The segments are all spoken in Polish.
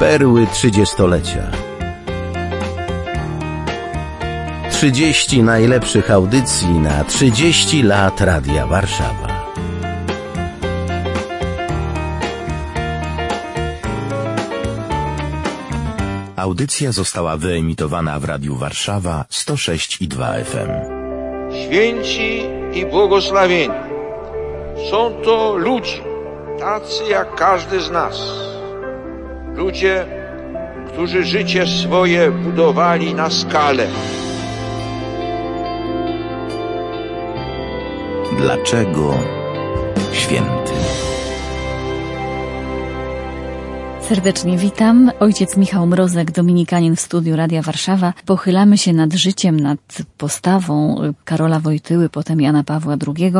Perły trzydziestolecia. 30 najlepszych audycji na 30 lat Radia Warszawa. Audycja została wyemitowana w Radiu Warszawa 106 i 2 FM. Święci i błogosławieni są to ludzie, tacy jak każdy z nas. Ludzie, którzy życie swoje budowali na skalę. Dlaczego święty? Serdecznie witam. Ojciec Michał Mrozek, dominikanin w studiu Radia Warszawa. Pochylamy się nad życiem, nad postawą Karola Wojtyły, potem Jana Pawła II.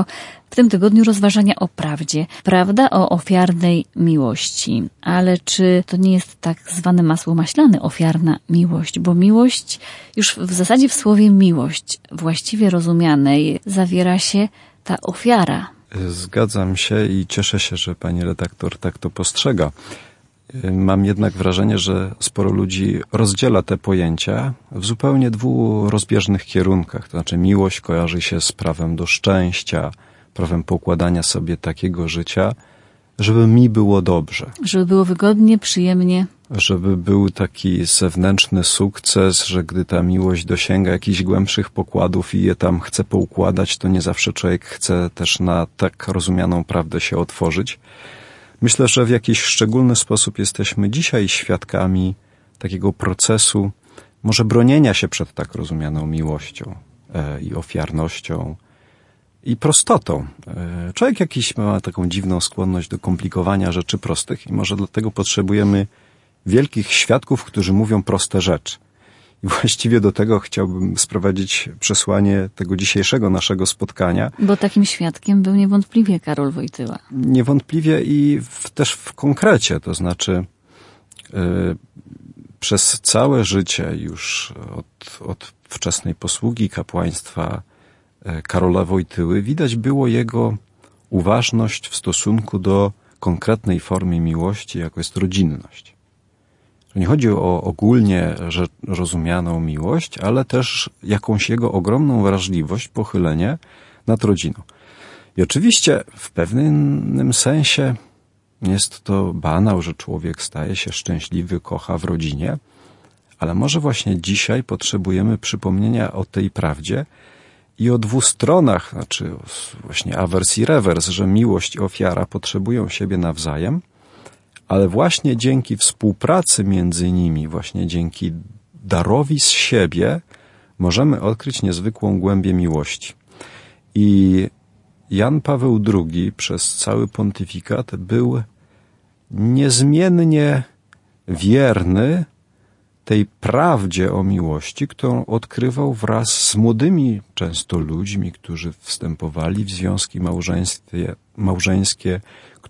W tym tygodniu rozważania o prawdzie. Prawda o ofiarnej miłości. Ale czy to nie jest tak zwane masło maślane, ofiarna miłość? Bo miłość, już w zasadzie w słowie miłość, właściwie rozumianej, zawiera się ta ofiara. Zgadzam się i cieszę się, że pani redaktor tak to postrzega. Mam jednak wrażenie, że sporo ludzi rozdziela te pojęcia w zupełnie dwóch rozbieżnych kierunkach. To znaczy, miłość kojarzy się z prawem do szczęścia, prawem pokładania sobie takiego życia, żeby mi było dobrze. Żeby było wygodnie, przyjemnie. Żeby był taki zewnętrzny sukces, że gdy ta miłość dosięga jakichś głębszych pokładów i je tam chce poukładać, to nie zawsze człowiek chce też na tak rozumianą prawdę się otworzyć. Myślę, że w jakiś szczególny sposób jesteśmy dzisiaj świadkami takiego procesu, może bronienia się przed tak rozumianą miłością e, i ofiarnością i prostotą. E, człowiek jakiś ma taką dziwną skłonność do komplikowania rzeczy prostych i może dlatego potrzebujemy wielkich świadków, którzy mówią proste rzeczy. I właściwie do tego chciałbym sprowadzić przesłanie tego dzisiejszego naszego spotkania. Bo takim świadkiem był niewątpliwie Karol Wojtyła. Niewątpliwie i w, też w konkrecie, to znaczy yy, przez całe życie już od, od wczesnej posługi kapłaństwa Karola Wojtyły widać było jego uważność w stosunku do konkretnej formy miłości, jaką jest rodzinność. Nie chodzi o ogólnie rozumianą miłość, ale też jakąś jego ogromną wrażliwość, pochylenie nad rodziną. I oczywiście w pewnym sensie jest to banał, że człowiek staje się szczęśliwy, kocha w rodzinie, ale może właśnie dzisiaj potrzebujemy przypomnienia o tej prawdzie i o dwóch stronach, znaczy właśnie awers i rewers, że miłość i ofiara potrzebują siebie nawzajem, ale właśnie dzięki współpracy między nimi, właśnie dzięki darowi z siebie, możemy odkryć niezwykłą głębię miłości. I Jan Paweł II przez cały pontyfikat był niezmiennie wierny tej prawdzie o miłości, którą odkrywał wraz z młodymi często ludźmi, którzy wstępowali w związki małżeńskie,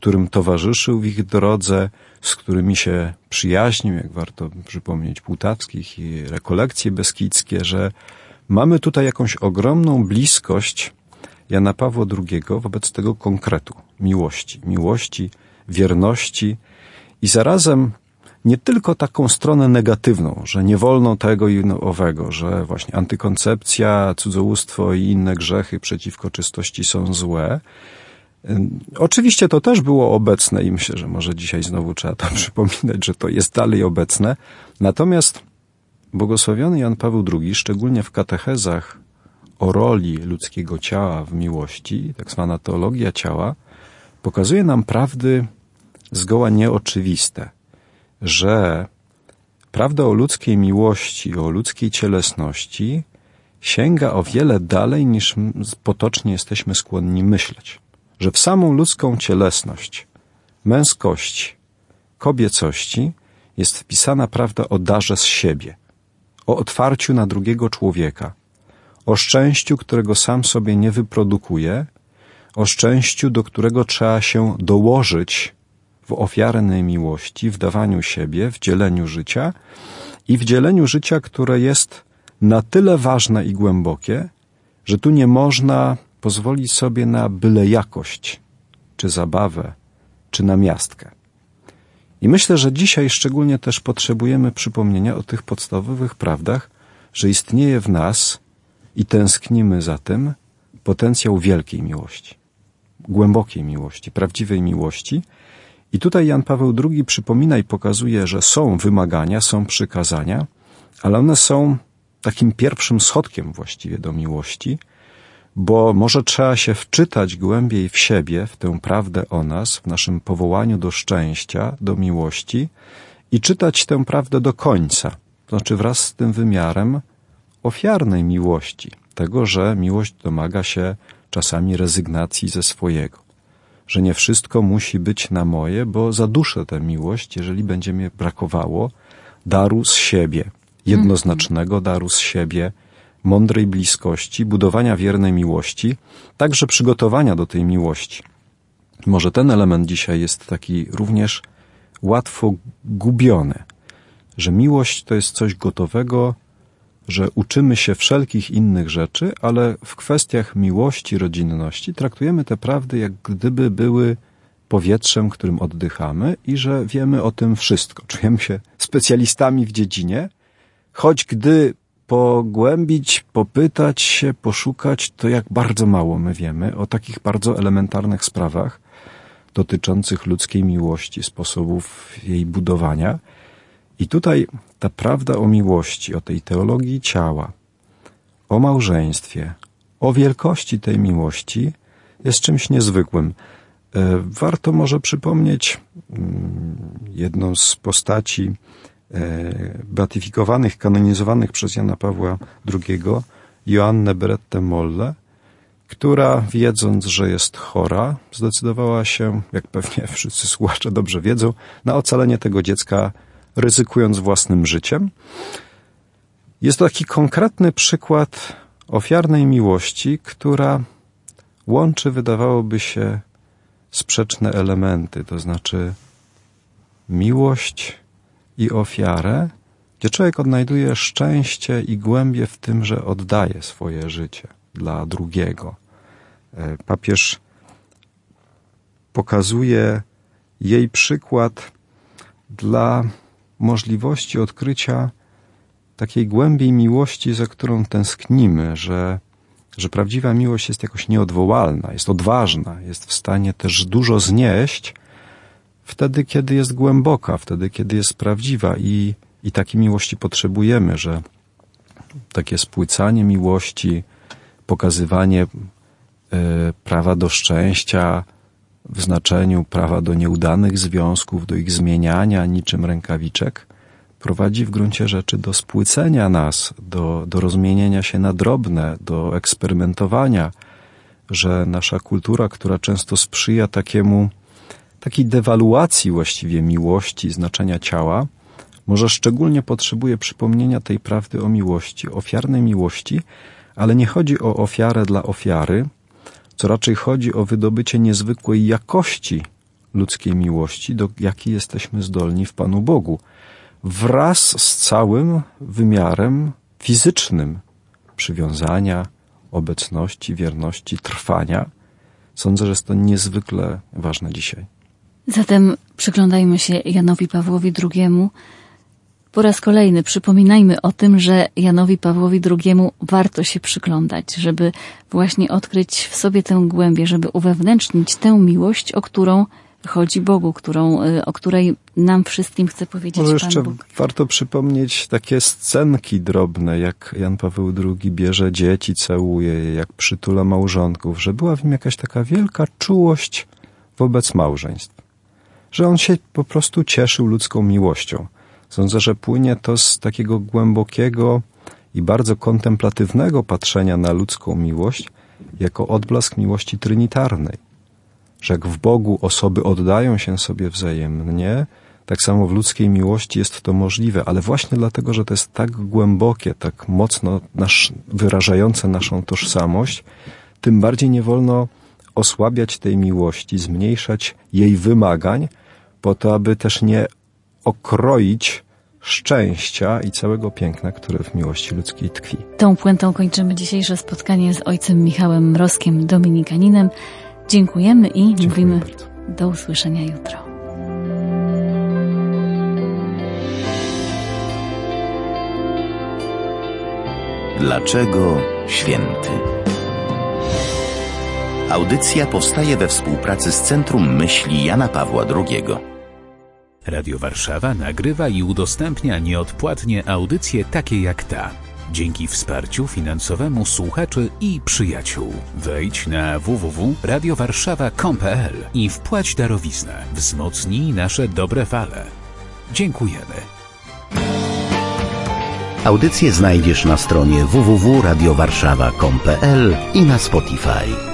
którym towarzyszył w ich drodze, z którymi się przyjaźnił, jak warto przypomnieć Półtawskich i rekolekcje beskidzkie, że mamy tutaj jakąś ogromną bliskość Jana Pawła II wobec tego konkretu miłości, miłości, wierności i zarazem nie tylko taką stronę negatywną, że nie wolno tego i owego, że właśnie antykoncepcja, cudzołóstwo i inne grzechy przeciwko czystości są złe. Oczywiście to też było obecne i myślę, że może dzisiaj znowu trzeba to przypominać, że to jest dalej obecne. Natomiast błogosławiony Jan Paweł II, szczególnie w katechezach o roli ludzkiego ciała w miłości, tak zwana teologia ciała, pokazuje nam prawdy zgoła nieoczywiste – że prawda o ludzkiej miłości, o ludzkiej cielesności sięga o wiele dalej niż potocznie jesteśmy skłonni myśleć. Że w samą ludzką cielesność, męskości, kobiecości jest wpisana prawda o darze z siebie, o otwarciu na drugiego człowieka, o szczęściu, którego sam sobie nie wyprodukuje, o szczęściu, do którego trzeba się dołożyć w ofiarnej miłości, w dawaniu siebie, w dzieleniu życia i w dzieleniu życia, które jest na tyle ważne i głębokie, że tu nie można pozwolić sobie na byle jakość, czy zabawę, czy na miastkę. I myślę, że dzisiaj szczególnie też potrzebujemy przypomnienia o tych podstawowych prawdach, że istnieje w nas i tęsknimy za tym potencjał wielkiej miłości, głębokiej miłości, prawdziwej miłości. I tutaj Jan Paweł II przypomina i pokazuje, że są wymagania, są przykazania, ale one są takim pierwszym schodkiem właściwie do miłości, bo może trzeba się wczytać głębiej w siebie, w tę prawdę o nas, w naszym powołaniu do szczęścia, do miłości i czytać tę prawdę do końca. To znaczy wraz z tym wymiarem ofiarnej miłości, tego, że miłość domaga się czasami rezygnacji ze swojego, że nie wszystko musi być na moje, bo zaduszę tę miłość, jeżeli będzie mi brakowało daru z siebie, jednoznacznego daru z siebie, mądrej bliskości, budowania wiernej miłości, także przygotowania do tej miłości. Może ten element dzisiaj jest taki również łatwo gubiony, że miłość to jest coś gotowego, że uczymy się wszelkich innych rzeczy, ale w kwestiach miłości, rodzinności traktujemy te prawdy jak gdyby były powietrzem, którym oddychamy i że wiemy o tym wszystko. Czujemy się specjalistami w dziedzinie, choć gdy pogłębić, popytać się, poszukać, to jak bardzo mało my wiemy o takich bardzo elementarnych sprawach dotyczących ludzkiej miłości, sposobów jej budowania. I tutaj ta prawda o miłości, o tej teologii ciała, o małżeństwie, o wielkości tej miłości jest czymś niezwykłym. E, warto może przypomnieć mm, jedną z postaci beatyfikowanych, kanonizowanych przez Jana Pawła II, Joannę Berette Molle, która wiedząc, że jest chora, zdecydowała się, jak pewnie wszyscy słuchacze dobrze wiedzą, na ocalenie tego dziecka, ryzykując własnym życiem. Jest to taki konkretny przykład ofiarnej miłości, która łączy, wydawałoby się, sprzeczne elementy, to znaczy miłość i ofiarę, gdzie człowiek odnajduje szczęście i głębie w tym, że oddaje swoje życie dla drugiego. E, papież pokazuje jej przykład dla możliwości odkrycia takiej głębiej miłości, za którą tęsknimy, że, że prawdziwa miłość jest jakoś nieodwołalna, jest odważna, jest w stanie też dużo znieść, wtedy, kiedy jest głęboka, wtedy, kiedy jest prawdziwa i, i takiej miłości potrzebujemy, że takie spłycanie miłości, pokazywanie y, prawa do szczęścia w znaczeniu prawa do nieudanych związków, do ich zmieniania niczym rękawiczek, prowadzi w gruncie rzeczy do spłycenia nas, do, do rozmienienia się na drobne, do eksperymentowania, że nasza kultura, która często sprzyja takiemu takiej dewaluacji właściwie miłości, znaczenia ciała, może szczególnie potrzebuje przypomnienia tej prawdy o miłości, ofiarnej miłości, ale nie chodzi o ofiarę dla ofiary, co raczej chodzi o wydobycie niezwykłej jakości ludzkiej miłości, do jakiej jesteśmy zdolni w Panu Bogu, wraz z całym wymiarem fizycznym przywiązania, obecności, wierności, trwania. Sądzę, że jest to niezwykle ważne dzisiaj. Zatem przyglądajmy się Janowi Pawłowi II. Po raz kolejny przypominajmy o tym, że Janowi Pawłowi II warto się przyglądać, żeby właśnie odkryć w sobie tę głębię, żeby uwewnętrznić tę miłość, o którą chodzi Bogu, którą, y, o której nam wszystkim chce powiedzieć Może jeszcze Bóg. warto przypomnieć takie scenki drobne, jak Jan Paweł II bierze dzieci, całuje je, jak przytula małżonków, że była w nim jakaś taka wielka czułość wobec małżeństw że on się po prostu cieszył ludzką miłością. Sądzę, że płynie to z takiego głębokiego i bardzo kontemplatywnego patrzenia na ludzką miłość jako odblask miłości trinitarnej. Że jak w Bogu osoby oddają się sobie wzajemnie, tak samo w ludzkiej miłości jest to możliwe, ale właśnie dlatego, że to jest tak głębokie, tak mocno nasz, wyrażające naszą tożsamość, tym bardziej nie wolno osłabiać tej miłości, zmniejszać jej wymagań, po to, aby też nie okroić szczęścia i całego piękna, które w miłości ludzkiej tkwi. Tą puentą kończymy dzisiejsze spotkanie z ojcem Michałem Mrozkiem, dominikaninem. Dziękujemy i Dziękuję mówimy bardzo. do usłyszenia jutro. Dlaczego święty? Audycja powstaje we współpracy z Centrum Myśli Jana Pawła II. Radio Warszawa nagrywa i udostępnia nieodpłatnie audycje takie jak ta. Dzięki wsparciu finansowemu słuchaczy i przyjaciół. Wejdź na www.radiowarszawa.com.pl i wpłać darowiznę. Wzmocnij nasze dobre fale. Dziękujemy. Audycję znajdziesz na stronie www.radiowarszawa.com.pl i na Spotify.